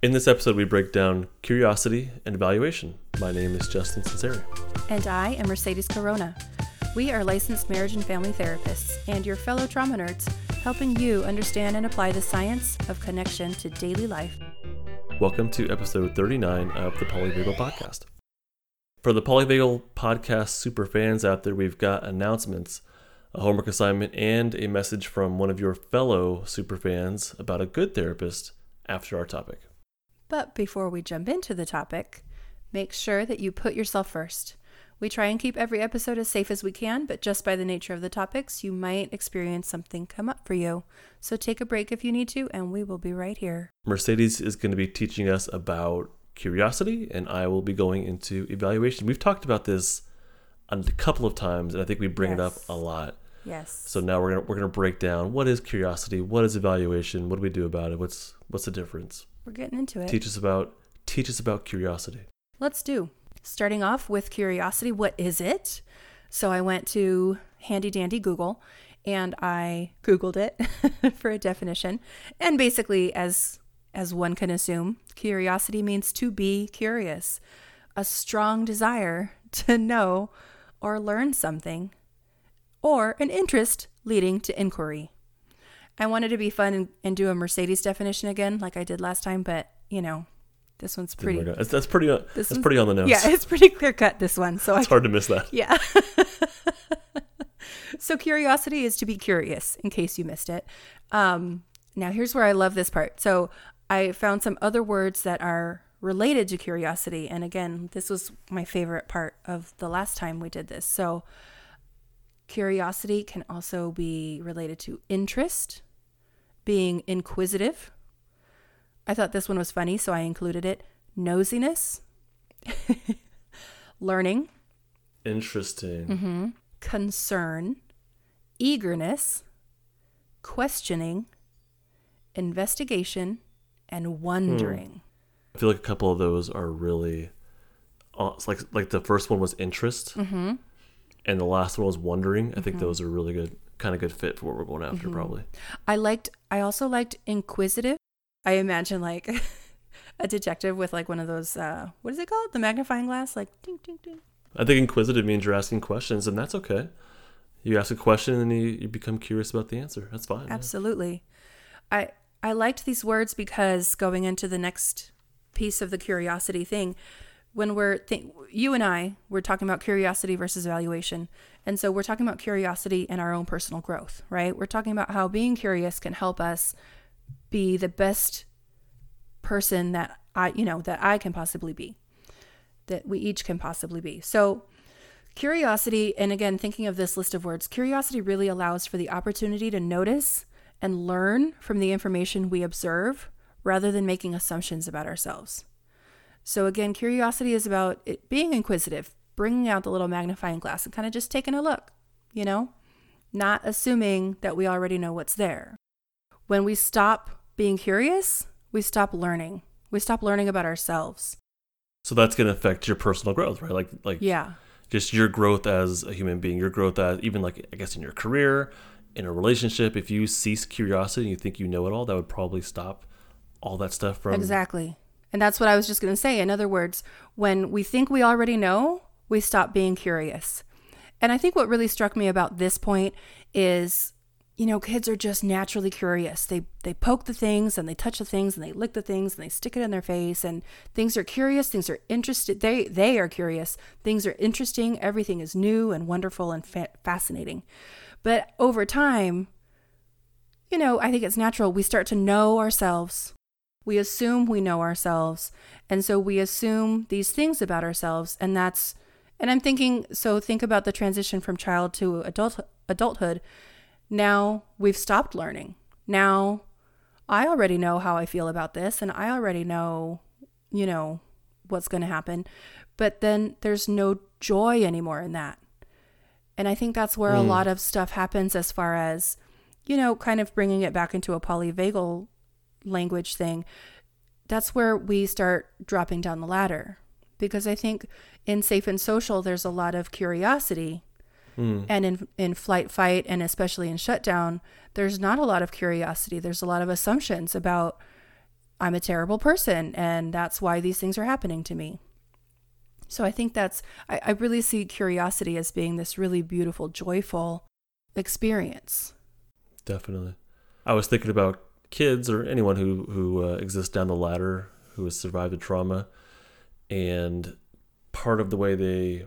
In this episode, we break down curiosity and evaluation. My name is Justin Sunseri. And I am Mercedes Corona. We are licensed marriage and family therapists and your fellow trauma nerds, helping you understand and apply the science of connection to daily life. Welcome to episode 39 of the Polyvagal Podcast. For the Polyvagal Podcast super fans out there, we've got announcements, a homework assignment, and a message from one of your fellow super fans about a good therapist after our topic. But before we jump into the topic, make sure that you put yourself first. We try and keep every episode as safe as we can, but just by the nature of the topics, you might experience something come up for you. So take a break if you need to, and we will be right here. Mercedes is going to be teaching us about curiosity, and I will be going into evaluation. We've talked about this a couple of times, and I think we bring it up a lot. Yes. So now we're gonna we're gonna break down what is curiosity, what is evaluation, what do we do about it, what's what's the difference? We're getting into it. Teach us about teach us about curiosity. Let's do. Starting off with curiosity, what is it? So I went to handy dandy Google and I googled it for a definition. And basically as as one can assume, curiosity means to be curious, a strong desire to know or learn something or an interest leading to inquiry. I wanted to be fun and, and do a Mercedes definition again like I did last time, but you know, this one's pretty. That's, that's pretty on- This that's pretty on the nose. yeah, it's pretty clear cut this one. So I it's hard to miss that. yeah. so curiosity is to be curious, in case you missed it. Um, now here's where I love this part. So I found some other words that are related to curiosity, and again, this was my favorite part of the last time we did this. So curiosity can also be related to interest, being inquisitive. I thought this one was funny, so I included it. Nosiness, learning, Interesting. Mm-hmm. concern, eagerness, questioning, investigation, and wondering. I feel like a couple of those are really uh, like like the first one was interest, Mm-hmm. And the last one was wondering. I think those are really good, kind of good fit for what we're going after, Mm-hmm. probably. I liked. I also liked inquisitive. I imagine like a detective with like one of those. Uh, what is it called? The magnifying glass. Like ding ding ding. I think inquisitive means you're asking questions, and that's okay. You ask a question and you, you become curious about the answer. That's fine. yeah. Absolutely. I I liked these words because going into the next piece of the curiosity thing, when we're you and I we're talking about curiosity versus evaluation, and so we're talking about curiosity and our own personal growth, right? We're talking about how being curious can help us be the best person that I you know that I can possibly be, that we each can possibly be. So. Curiosity, and again, thinking of this list of words, curiosity really allows for the opportunity to notice and learn from the information we observe rather than making assumptions about ourselves. So, again, curiosity is about it being inquisitive, bringing out the little magnifying glass and kind of just taking a look, you know, not assuming that we already know what's there. When we stop being curious, we stop learning. We stop learning about ourselves. So that's going to affect your personal growth, right? Like like Yeah. just your growth as a human being, your growth as even like I guess in your career, in a relationship. If you cease curiosity and you think you know it all, that would probably stop all that stuff from Exactly. And that's what I was just going to say. In other words, when we think we already know, we stop being curious. And I think what really struck me about this point is, you know, kids are just naturally curious. They they poke the things and they touch the things and they lick the things and they stick it in their face and things are curious, things are interested. They they are curious. Things are interesting, everything is new and wonderful and fa- fascinating. But over time, you know, I think it's natural we start to know ourselves we assume we know ourselves and so we assume these things about ourselves and that's and i'm thinking so think about the transition from child to adult adulthood. Now we've stopped learning. Now i already know how i feel about this and i already know you know what's going to happen but then there's no joy anymore in that. And i think that's where a mm. lot of stuff happens as far as you know kind of bringing it back into a polyvagal language thing, that's where we start dropping down the ladder. Because I think in safe and social, there's a lot of curiosity. Hmm. And in, in flight, fight, and especially in shutdown, there's not a lot of curiosity. There's a lot of assumptions about I'm a terrible person and that's why these things are happening to me. So I think that's, I, I really see curiosity as being this really beautiful, joyful experience. Definitely. I was thinking about kids or anyone who, who uh, exists down the ladder who has survived a trauma. And part of the way they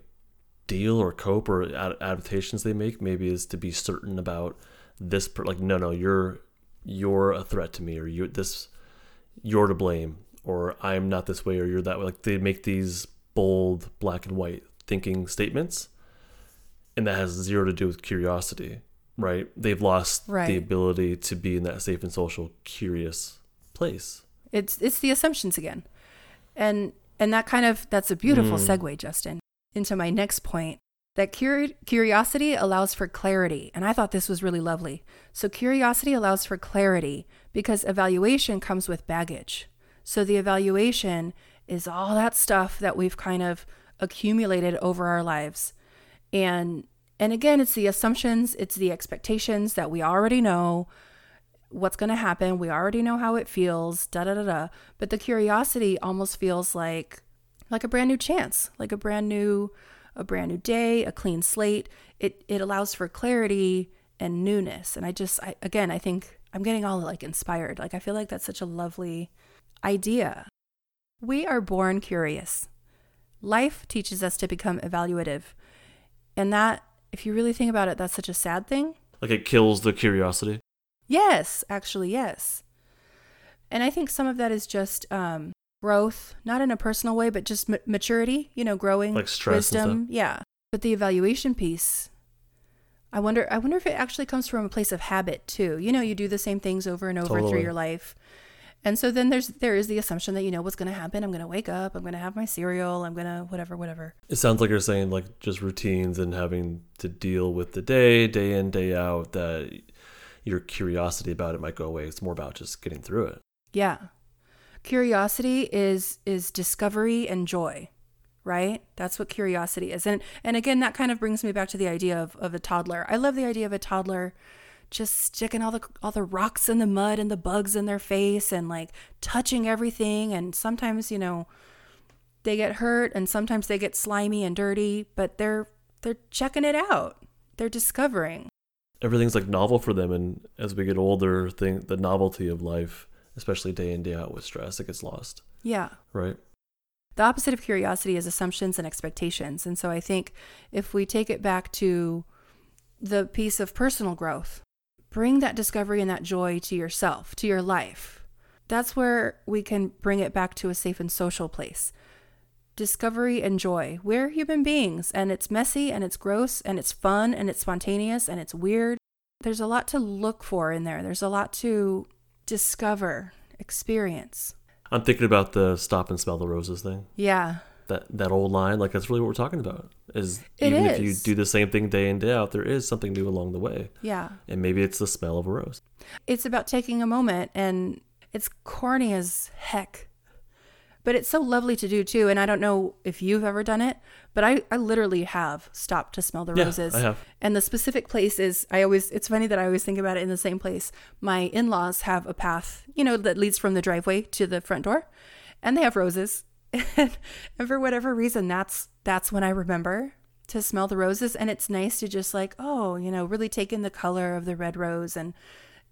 deal or cope or ad- adaptations they make maybe is to be certain about this per- like no no you're you're a threat to me or you this you're to blame or I'm not this way or you're that way like they make these bold black and white thinking statements and that has zero to do with curiosity right they've lost Right. the ability to be in that safe and social curious place It's it's the assumptions again. And and that kind of that's a beautiful mm. segue, Justin, into my next point. That curi- curiosity allows for clarity, and I thought this was really lovely. So curiosity allows for clarity because evaluation comes with baggage. So the evaluation is all that stuff that we've kind of accumulated over our lives. And and again, it's the assumptions, it's the expectations that we already know what's going to happen. We already know how it feels, da da da da. But the curiosity almost feels like like a brand new chance, like a brand new a brand new day, a clean slate. It it allows for clarity and newness. And I just I, again, I think I'm getting all like inspired. Like I feel like that's such a lovely idea. We are born curious. Life teaches us to become evaluative. And that if you really think about it, that's such a sad thing. like it kills the curiosity Yes, actually, yes. And I think some of that is just um, growth, not in a personal way, but just ma- maturity, you know, growing, Like stress wisdom. Yeah. But the evaluation piece, I wonder, I wonder if it actually comes from a place of habit too. You know, you do the same things over and over through your life. And so then there's there is the assumption that you know what's going to happen. I'm going to wake up. I'm going to have my cereal. I'm going to whatever, whatever. It sounds like you're saying like just routines and having to deal with the day, day in, day out, that your curiosity about it might go away. It's more about just getting through it. Yeah. Curiosity is is discovery and joy, right? That's what curiosity is. And and again that kind of brings me back to the idea of, of a toddler. I love the idea of a toddler just sticking all the all the rocks in the mud and the bugs in their face and like touching everything and sometimes, you know, they get hurt and sometimes they get slimy and dirty, but they're they're checking it out. They're discovering. Everything's like novel for them, and as we get older, think the novelty of life, especially day in day out with stress, it gets lost, Yeah. right? The opposite of curiosity is assumptions and expectations. And so I think if we take it back to the piece of personal growth, bring that discovery and that joy to yourself, to your life. That's where we can bring it back to a safe and social place. Discovery and joy. We're human beings and it's messy and it's gross and it's fun and it's spontaneous and it's weird. There's a lot to look for in there. There's a lot to discover, experience. I'm thinking about the stop and smell the roses thing. Yeah. That that old line, like that's really what we're talking about. Is It even if you do the same thing day in day out, there is something new along the way, Yeah. and maybe it's the smell of a rose. it's about taking a moment and it's corny as heck but it's so lovely to do too and i don't know if you've ever done it but i, I literally have stopped to smell the Yeah, roses I have. and the specific place is i always it's funny that i always think about it in the same place my in-laws have a path you know that leads from the driveway to the front door and they have roses and for whatever reason that's that's when i remember to smell the roses. And it's nice to just like oh you know really take in the color of the red rose and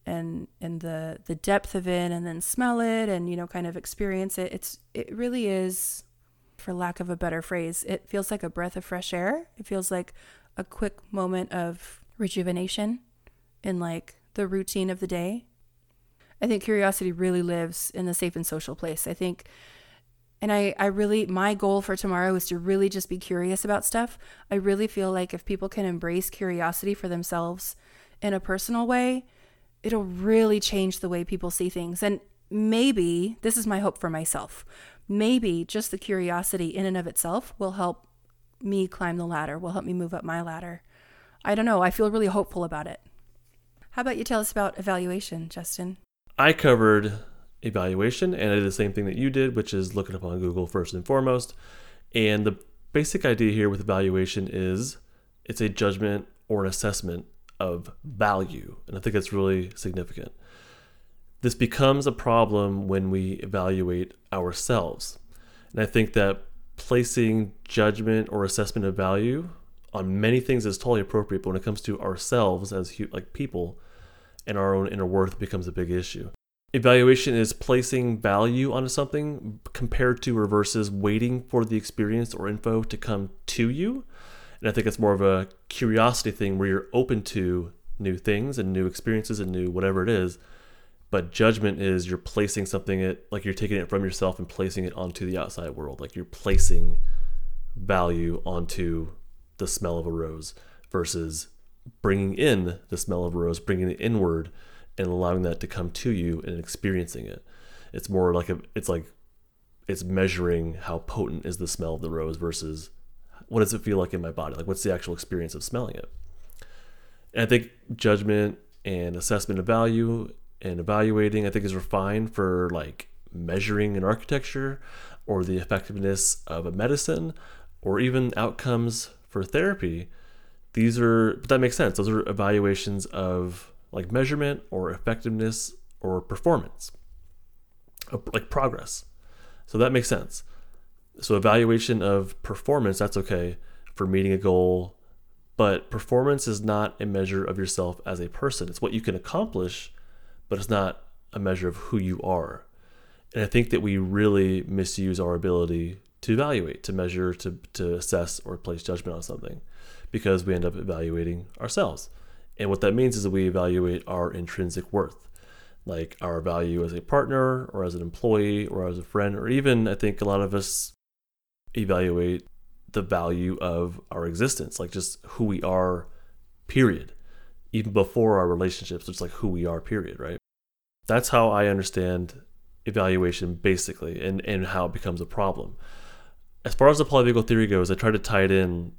and and the the depth of it and then smell it and you know kind of experience it. It's it really is for lack of a better phrase it feels like a breath of fresh air. It feels like a quick moment of rejuvenation in like the routine of the day. I think curiosity really lives in the safe and social place. I think and I, I really my goal for tomorrow is to really just be curious about stuff i really feel like if people can embrace curiosity for themselves in a personal way it'll really change the way people see things. And maybe, this is my hope for myself, maybe just the curiosity in and of itself will help me climb the ladder, will help me move up my ladder. I don't know. I feel really hopeful about it. How about you tell us about evaluation, Justin? I covered evaluation and I did the same thing that you did, which is looking up on Google first and foremost. And the basic idea here with evaluation is it's a judgment or an assessment of value. And I think that's really significant. this becomes a problem when we evaluate ourselves. And I think that placing judgment or assessment of value on many things is totally appropriate, but when it comes to ourselves as like people and our own inner worth becomes a big issue. Evaluation is placing value onto something compared to or versus waiting for the experience or info to come to you. And I think it's more of a curiosity thing where you're open to new things and new experiences and new whatever it is. But judgment is you're placing something it like you're taking it from yourself and placing it onto the outside world. Like you're placing value onto the smell of a rose versus bringing in the smell of a rose, bringing it inward and allowing that to come to you and experiencing it. It's more like a, it's like it's measuring how potent is the smell of the rose versus what does it feel like in my body? Like what's the actual experience of smelling it? And I think judgment and assessment of value and evaluating, I think, is refined for like measuring an architecture or the effectiveness of a medicine or even outcomes for therapy. These are, but that makes sense. Those are evaluations of like measurement or effectiveness or performance, uh, like progress. So that makes sense. So evaluation of performance, that's okay for meeting a goal, but performance is not a measure of yourself as a person. It's what you can accomplish, but it's not a measure of who you are. And I think that we really misuse our ability to evaluate, to measure, to, to assess, or place judgment on something because we end up evaluating ourselves. And what that means is that we evaluate our intrinsic worth, like our value as a partner or as an employee or as a friend, or even I think a lot of us evaluate the value of our existence, like just who we are, period. Even before our relationships, it's like who we are, period, right? That's how I understand evaluation basically and, and how it becomes a problem. As far as the polyvagal theory goes, I try to tie it in,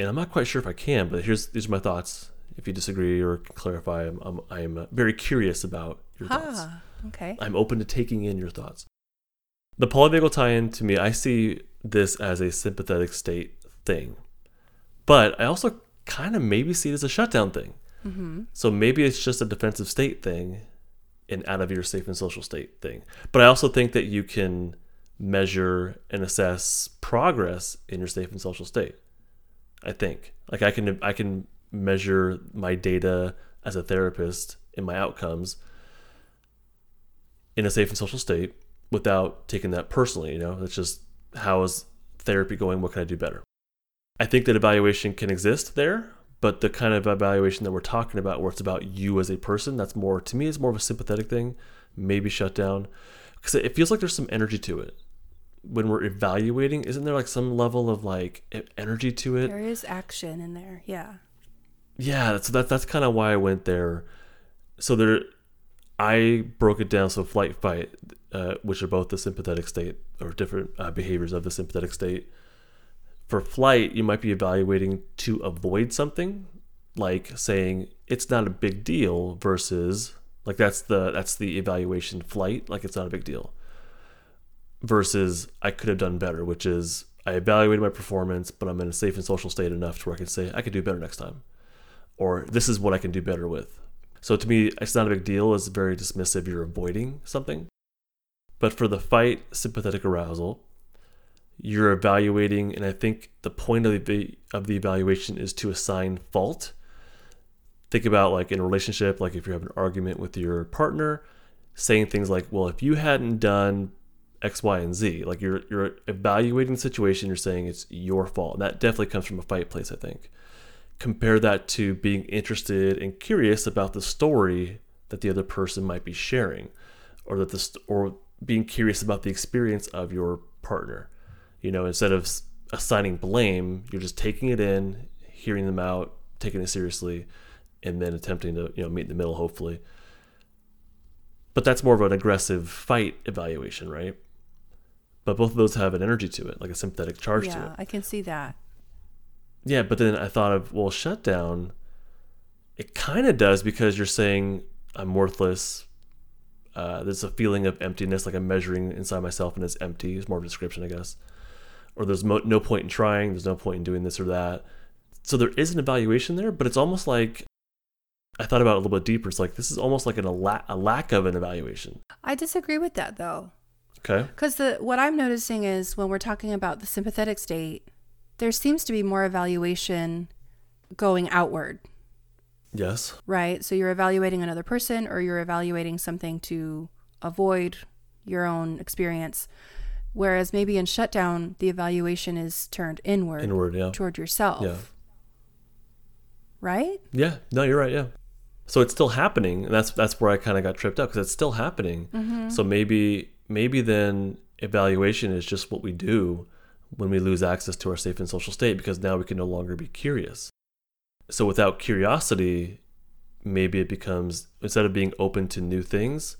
and I'm not quite sure if I can, but here's these are my thoughts. If you disagree or clarify, I'm, I'm, I'm very curious about your thoughts. Okay. I'm open to taking in your thoughts. The polyvagal tie in to me, I see this as a sympathetic state thing. But I also kind of maybe see it as a shutdown thing. Mm-hmm. So maybe it's just a defensive state thing and out of your safe and social state thing. But I also think that you can measure and assess progress in your safe and social state. I think like I can I can measure my data as a therapist and my outcomes in a safe and social state without taking that personally. You know, it's just how is therapy going? What can I do better? I think that evaluation can exist there, but the kind of evaluation that we're talking about, where it's about you as a person, that's more to me is more of a sympathetic thing, maybe shut down, because it feels like there's some energy to it. When we're evaluating, isn't there like some level of like energy to it? There is action in there, yeah. Yeah, so that that's kind of why I went there. So there, I broke it down. So flight, fight uh, which are both the sympathetic state or different uh, behaviors of the sympathetic state. For flight, you might be evaluating to avoid something, like saying it's not a big deal versus like that's the that's the evaluation flight, like it's not a big deal. Versus I could have done better, which is I evaluated my performance, but I'm in a safe and social state enough to where I can say I could do better next time, or this is what I can do better with. So to me, it's not a big deal. It's very dismissive. You're avoiding something. But for the fight sympathetic arousal, you're evaluating, and I think the point of the of the evaluation is to assign fault. Think about like in a relationship, like if you have an argument with your partner, saying things like, "Well, if you hadn't done X, Y, and Z," like you're you're evaluating the situation. You're saying it's your fault. And that definitely comes from a fight place, I think. Compare that to being interested and curious about the story that the other person might be sharing, or that this or being curious about the experience of your partner. You know, instead of assigning blame, you're just taking it in, hearing them out, taking it seriously, and then attempting to, you know, meet in the middle, hopefully. But that's more of an aggressive fight evaluation, right? But both of those have an energy to it, like a sympathetic charge yeah, to it. I can see that. Yeah, but then I thought of, well, shutdown, it kind of does because you're saying I'm worthless, uh, there's a feeling of emptiness, like I'm measuring inside myself and it's empty. It's more of a description, I guess. Or there's mo- no point in trying. There's no point in doing this or that. So there is an evaluation there, but it's almost like I thought about it a little bit deeper. It's like this is almost like an, a, la- a lack of an evaluation. I disagree with that though. Okay. Because the what I'm noticing is when we're talking about the sympathetic state, there seems to be more evaluation going outward, Yes. right? So you're evaluating another person or you're evaluating something to avoid your own experience. Whereas maybe in shutdown, the evaluation is turned inward, Inward. Yeah. toward yourself. Yeah. Right? Yeah. No, you're right. Yeah. So it's still happening, and that's that's where I kind of got tripped up because it's still happening. Mm-hmm. So maybe maybe then evaluation is just what we do when we lose access to our safe and social state because now we can no longer be curious. So without curiosity, maybe it becomes instead of being open to new things,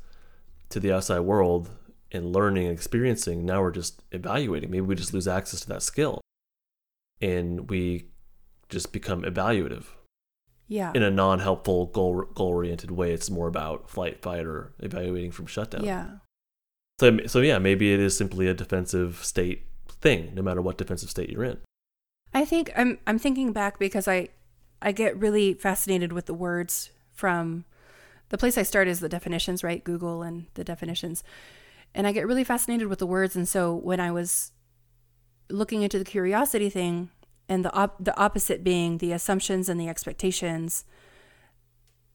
to the outside world and learning and experiencing, now we're just evaluating. Maybe we just lose access to that skill, and we just become evaluative Yeah. in a non-helpful goal goal oriented way. It's more about flight, fight, or evaluating from shutdown. Yeah. So so yeah, maybe it is simply a defensive state thing, no matter what defensive state you're in. I think I'm I'm thinking back because I I get really fascinated with the words from the place I start is the definitions, right? Google and the definitions. And I get really fascinated with the words and so when I was looking into the curiosity thing and the op- the opposite being the assumptions and the expectations,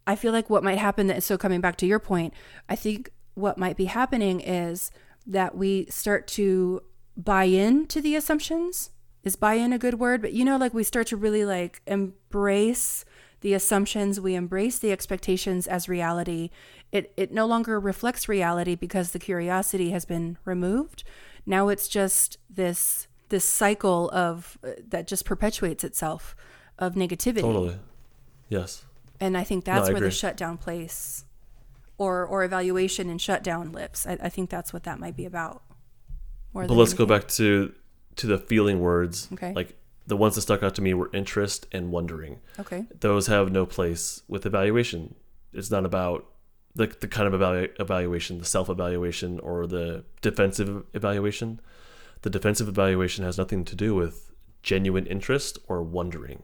I feel like what might happen that so coming back to your point, I think what might be happening is that we start to buy in to the assumptions. Is buy in a good word? But you know, like we start to really like embrace the assumptions, we embrace the expectations as reality. It it no longer reflects reality because the curiosity has been removed. Now it's just this this cycle of uh, that just perpetuates itself of negativity. Totally. Yes. And I think No, that's I where the shutdown place or or evaluation and shutdown lips. I, I think that's what that might be about. More But let's go back to to the feeling words. Okay. Like the ones that stuck out to me were interest and wondering. Okay. Those have no place with evaluation. It's not about the, the kind of evalu- evaluation, the self evaluation or the defensive evaluation. The defensive evaluation has nothing to do with genuine interest or wondering.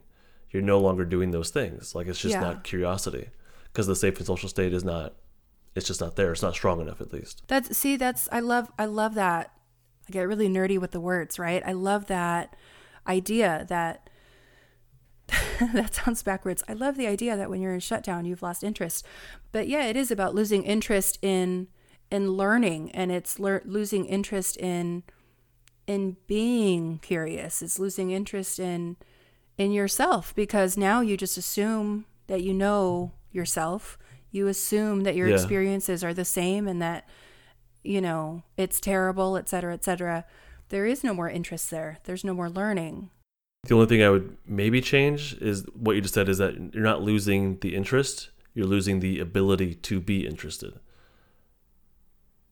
You're no longer doing those things. Like it's just Yeah. not curiosity because the safe and social state is not. It's just not there. It's not strong enough, at least. That's see, that's I love I love that. I get really nerdy with the words, right? I love that idea that that sounds backwards. I love the idea that when you're in shutdown, you've lost interest. But yeah, it is about losing interest in in learning, and it's lear- losing interest in in being curious. It's losing interest in in yourself because now you just assume that you know yourself. You assume that your Yeah. experiences are the same and that you know it's terrible, et cetera, et cetera. There is no more interest there. There's no more learning. The only thing I would maybe change is what you just said is that you're not losing the interest, you're losing the ability to be interested.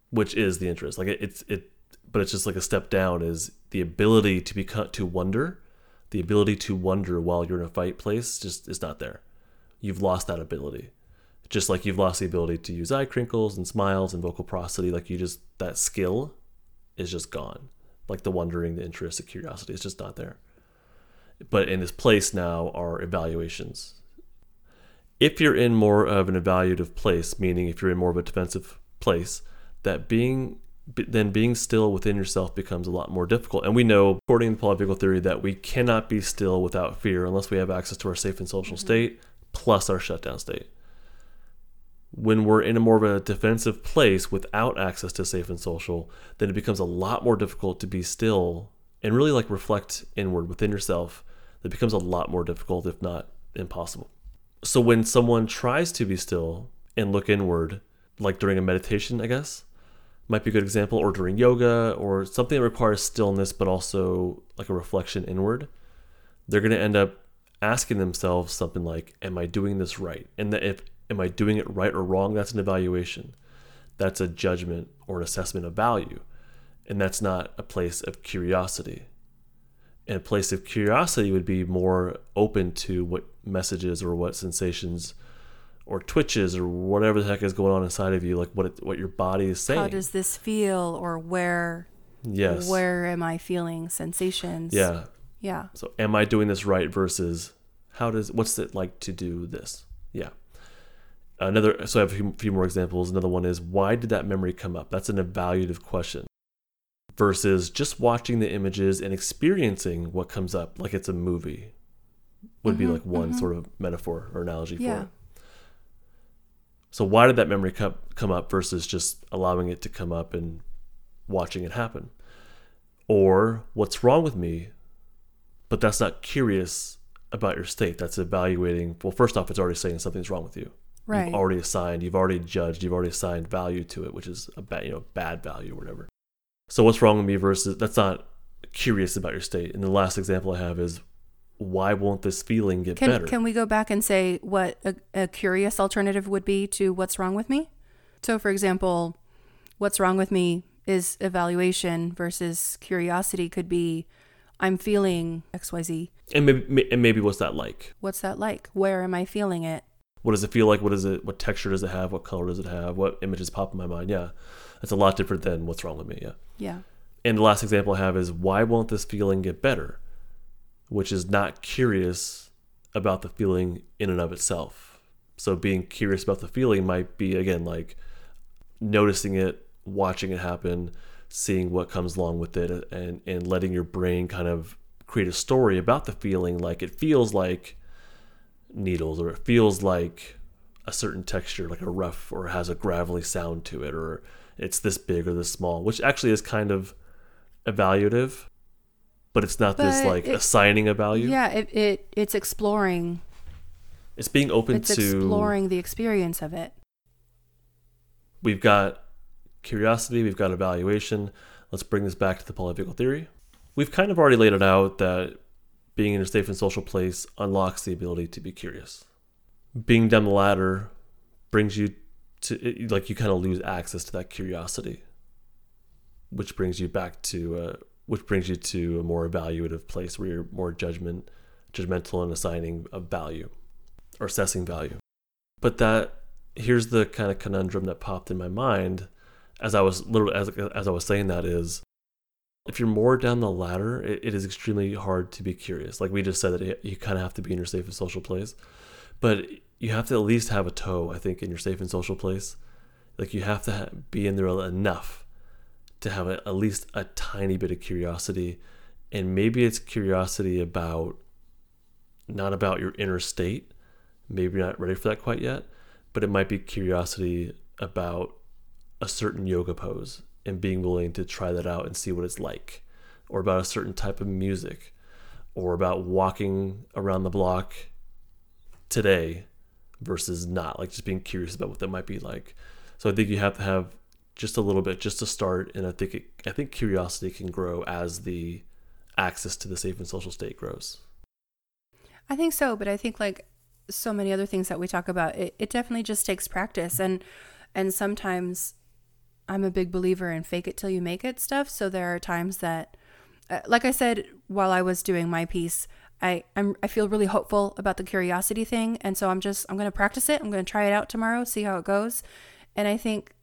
Which is the interest. Like it, it's it but it's just like a step down is the ability to be cut to wonder, the ability to wonder while you're in a fight place just is not there. You've lost that ability. Just like you've lost the ability to use eye crinkles and smiles and vocal prosody, like you just that skill is just gone. Like the wondering, the interest, the curiosity, it's just not there but in its place now are evaluations. If you're in more of an evaluative place, meaning if you're in more of a defensive place, that being then being still within yourself becomes a lot more difficult. And we know, according to the polyvagal theory, that we cannot be still without fear unless we have access to our safe and social mm-hmm. state plus our shutdown state. When we're in a more of a defensive place without access to safe and social, then it becomes a lot more difficult to be still and really like reflect inward within yourself. It becomes a lot more difficult, if not impossible. So when someone tries to be still and look inward, like during a meditation, I guess, might be a good example, or during yoga, or something that requires stillness but also like a reflection inward, they're going to end up asking themselves something like, Am I doing this right? And that if am I doing it right or wrong, that's an evaluation. That's a judgment or an assessment of value. And that's not a place of curiosity. And a place of curiosity would be more open to what messages or what sensations or twitches or whatever the heck is going on inside of you, like what it, what your body is saying. How does this feel or where yes. where am I feeling sensations? Yeah. Yeah. So am I doing this right versus how does what's it like to do this? Yeah. Another, so I have a few, more examples. Another one is why did that memory come up? That's an evaluative question versus just watching the images and experiencing what comes up like it's a movie would be Mhm, like one mhm. sort of metaphor or analogy Yeah. for it. So why did that memory come come up versus just allowing it to come up and watching it happen? Or what's wrong with me? But that's not curious about your state. That's evaluating. Well, first off, it's already saying something's wrong with you. Right. You've already assigned. You've already judged. You've already assigned value to it, which is a bad, you know, bad value or whatever. So what's wrong with me versus that's not curious about your state. And the last example I have is why won't this feeling get Can better? can we go back and say what a, a curious alternative would be to what's wrong with me? So, for example, what's wrong with me is evaluation versus curiosity could be I'm feeling XYZ. and maybe and maybe what's that like? What's that like? Where am I feeling it? What does it feel like? What is it? What texture does it have? What color does it have? What images pop in my mind? Yeah, that's a lot different than what's wrong with me. Yeah. Yeah. And the last example I have is why won't this feeling get better? Which is not curious about the feeling in and of itself. So being curious about the feeling might be again like noticing it, watching it happen, seeing what comes along with it and and letting your brain kind of create a story about the feeling like it feels like needles or it feels like a certain texture like a rough or has a gravelly sound to it or it's this big or this small which actually is kind of evaluative but it's not this like it- assigning a value Yeah, it, it it's exploring it's being open it's to exploring the experience of it. we've got curiosity, we've got evaluation. Let's bring this back to the polyvagal theory. We've kind of already laid it out that being in a safe and social place unlocks the ability to be curious. Being down the ladder brings you to, like, you kind of lose access to that curiosity, which brings you back to, uh, which brings you to a more evaluative place where you're more judgment, judgmental and assigning a value or assessing value. But that here's the kind of conundrum that popped in my mind as I was literally as, as I was saying that is if you're more down the ladder, it, it is extremely hard to be curious. Like we just said that you kind of have to be in your safe and social place, but you have to at least have a toe. I think in your safe and social place, like you have to ha- be in there enough to have a, at least a tiny bit of curiosity, and maybe it's curiosity about not about your inner state. Maybe you're not ready for that quite yet, but it might be curiosity about a certain yoga pose and being willing to try that out and see what it's like, or about a certain type of music, or about walking around the block today versus not, like just being curious about what that might be like. So I think you have to have just a little bit just to start, and I think it, I think curiosity can grow as the access to the safe and social state grows. I think so, but I think like so many other things that we talk about, it, it definitely just takes practice and and sometimes I'm a big believer in fake it till you make it stuff. So there are times that uh, like I said while I was doing my piece, I I'm, I feel really hopeful about the curiosity thing and so I'm just I'm going to practice it. I'm going to try it out tomorrow, see how it goes. And I think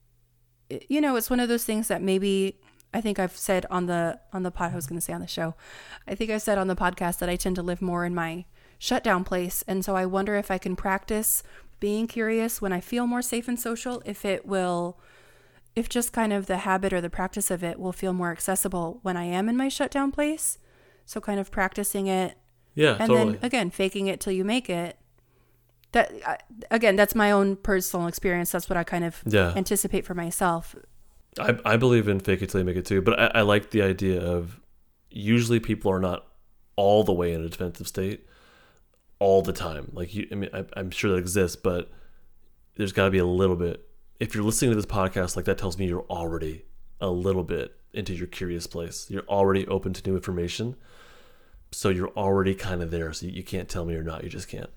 you know, it's one of those things that maybe I think I've said on the on the pod I was going to say on the show. I think I said on the podcast that I tend to live more in my shutdown place and so I wonder if I can practice being curious when I feel more safe and social if it will if just kind of the habit or the practice of it will feel more accessible when I am in my shutdown place. So kind of practicing it Yeah, and totally. then again faking it till you make it. That again, that's my own personal experience. That's what I kind of yeah. anticipate for myself. I, I believe in fake it till you make it too, but I, I like the idea of usually people are not all the way in a defensive state all the time. Like you, I mean, I, I'm sure that exists, but there's got to be a little bit. If you're listening to this podcast, like that tells me you're already a little bit into your curious place. You're already open to new information, so you're already kind of there. So you, can't tell me you're not. You just can't.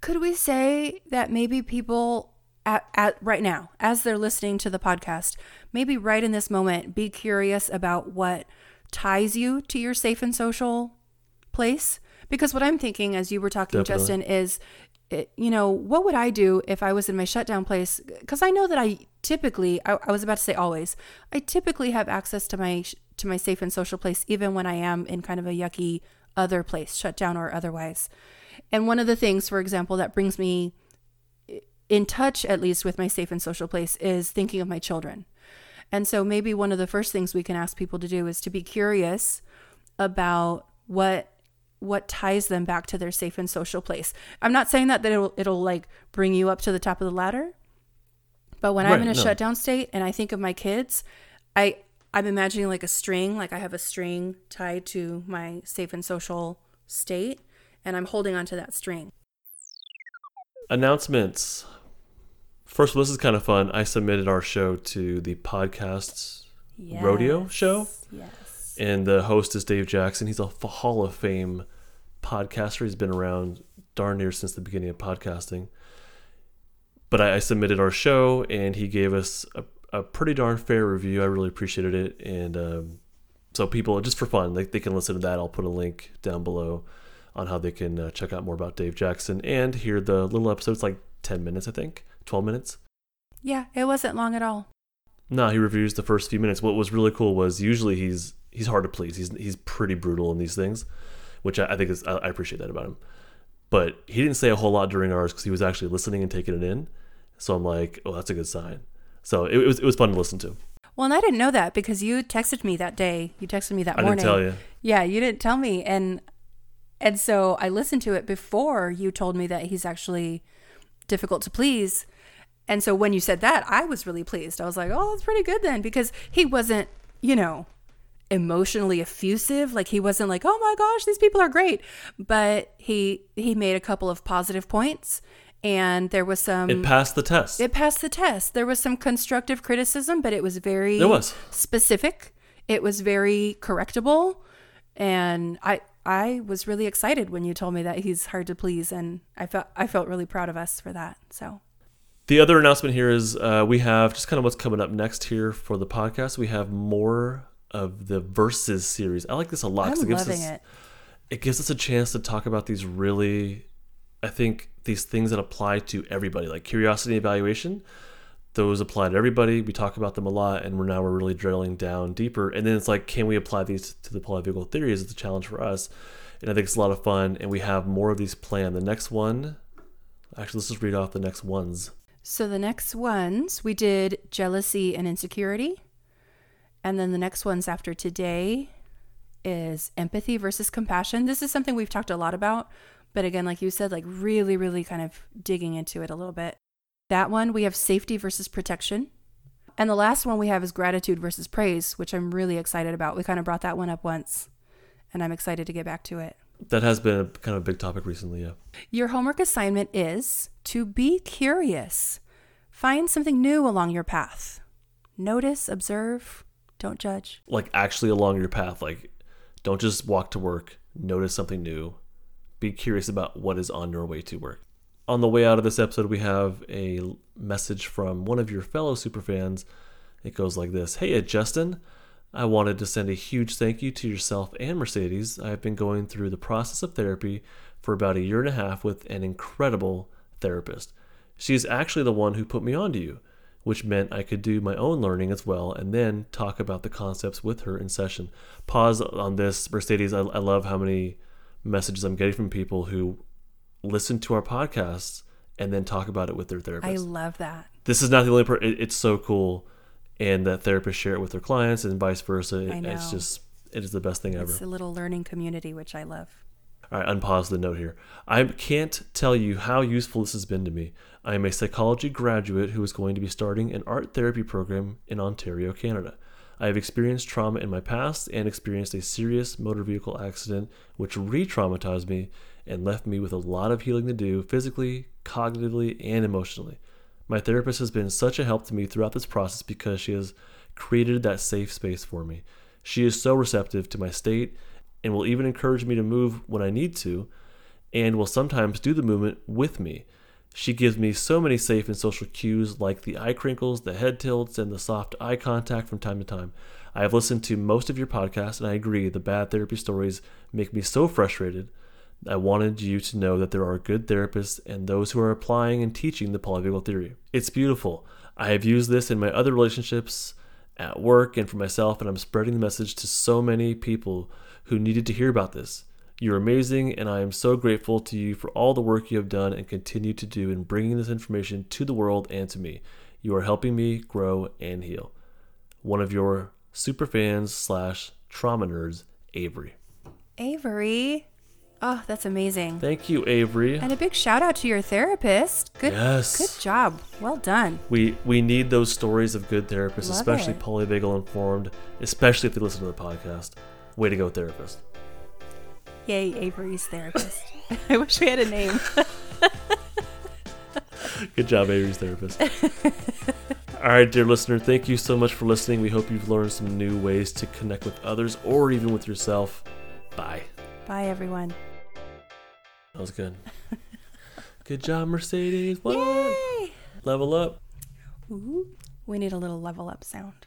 Could we say that maybe people at, at right now, as they're listening to the podcast, maybe right in this moment, be curious about what ties you to your safe and social place? Because what I'm thinking as you were talking, Definitely. Justin, is it, you know, what would I do if I was in my shutdown place? Because I know that I typically, I, I was about to say always, I typically have access to my to my safe and social place, even when I am in kind of a yucky other place, shut down or otherwise. And one of the things, for example, that brings me eh, in touch, at least with my safe and social place, is thinking of my children. And so maybe one of the first things we can ask people to do is to be curious about what what ties them back to their safe and social place. I'm not saying that that it'll it'll like bring you up to the top of the ladder. But when I'm in a no. shutdown state and I think of my kids, I I'm imagining like a string, like I have a string tied to my safe and social state and I'm holding onto that string. Announcements. First, of all, this is kind of fun. I submitted our show to the podcast rodeo show, Yes. and the host is Dave Jackson. He's a Hall of Fame podcaster. He's been around darn near since the beginning of podcasting. But I, I submitted our show, and he gave us a, a pretty darn fair review. I really appreciated it, and um, so people just for fun, they, they can listen to that. I'll put a link down below on how they can uh, check out more about Dave Jackson and hear the little episodes, like ten minutes, I think, twelve minutes. Yeah, it wasn't long at all. No, he reviews the first few minutes. What was really cool was usually he's he's hard to please. He's he's pretty brutal in these things, which I, I think is I, I appreciate that about him. But he didn't say a whole lot during ours because he was actually listening and taking it in. So I'm like, oh, that's a good sign. So it, it was it was fun to listen to. Well, and I didn't know that because you texted me that day. You texted me that I morning. didn't tell you. Yeah, you didn't tell me, and and so I listened to it before you told me that he's actually difficult to please. And so when you said that, I was really pleased. I was like, "Oh, that's pretty good then," because he wasn't, you know, emotionally effusive. Like he wasn't like, "Oh my gosh, these people are great," but he he made a couple of positive points, and there was some It passed the test. it passed the test. There was some constructive criticism, but it was very There was. specific. It was very correctable, and I I was really excited when you told me that he's hard to please, and I felt I felt really proud of us for that. So The other announcement here is uh, we have just kind of what's coming up next here for the podcast. We have more of the verses series. I like this a lot. I'm it gives loving us, it. It gives us a chance to talk about these really, I think these things that apply to everybody, like curiosity evaluation. Those apply to everybody. We talk about them a lot, and we're now we're really drilling down deeper. And then it's like, can we apply these to the polyvagal theory? Is a challenge for us, and I think it's a lot of fun. And we have more of these planned. The next one, actually, let's just read off the next ones. So the next ones we did jealousy and insecurity, and then the next ones after today is empathy versus compassion. This is something we've talked a lot about, but again, like you said, like really, really kind of digging into it a little bit. That one we have safety versus protection. And the last one we have is gratitude versus praise, which I'm really excited about. We kind of brought that one up once, and I'm excited to get back to it. That has been a, kind of a big topic recently. Yeah. Your homework assignment is to be curious. Find something new along your path. Notice, observe, don't judge. like actually along your path like don't just walk to work notice something new. Be curious about what is on your way to work. On the way out of this episode we have a message from one of your fellow superfans it goes like this hey uh, justin i wanted to send a huge thank you to yourself and mercedes. I have been going through the process of therapy for about a year and a half with an incredible therapist. She is actually the one who put me onto you which meant I could do my own learning as well and then talk about the concepts with her in session. Pause on this, Mercedes. I, I love how many messages I'm getting from people who listen to our podcasts and then talk about it with their therapist. I love that. this is not the only part. It, it's so cool. And that therapists share it with their clients and vice versa. It- I know. It's just, it is the best thing ever. It's a little learning community, which I love. All right, unpause the note here. I can't tell you how useful this has been to me. I am a psychology graduate who is going to be starting an art therapy program in Ontario, Canada. I have experienced trauma in my past and experienced a serious motor vehicle accident which re traumatized me and left me with a lot of healing to do physically, cognitively, and emotionally. My therapist has been such a help to me throughout this process because she has created that safe space for me. She is so receptive to my state and will even encourage me to move when I need to, and will sometimes do the movement with me. She gives me so many safe and social cues like the eye crinkles, the head tilts, and the soft eye contact from time to time. I have listened to most of your podcasts, and I agree the bad therapy stories make me so frustrated. I wanted you to know that there are good therapists and those who are applying and teaching the polyvagal theory. It's beautiful. I have used this in my other relationships, at work, and for myself, and I'm spreading the message to so many people who needed to hear about this. You're amazing, and I am so grateful to you for all the work you have done and continue to do in bringing this information to the world and to me. You are helping me grow and heal. One of your super fans slash trauma nerds, Avery. Avery. Oh, that's amazing. Thank you, Avery. And a big shout out to your therapist. Good Yes. good job. Well done. We we need those stories of good therapists, Love especially it. polyvagal informed, especially if they listen to the podcast. Way to go, therapist. Yay, Avery's therapist. I wish we had a name. Good job, Avery's therapist. All right, dear listener, thank you so much for listening. We hope you've learned some new ways to connect with others or even with yourself. Bye. Bye everyone. That was good. good job, Mercedes. What? Yay! Level up. Ooh, we need a little level up sound.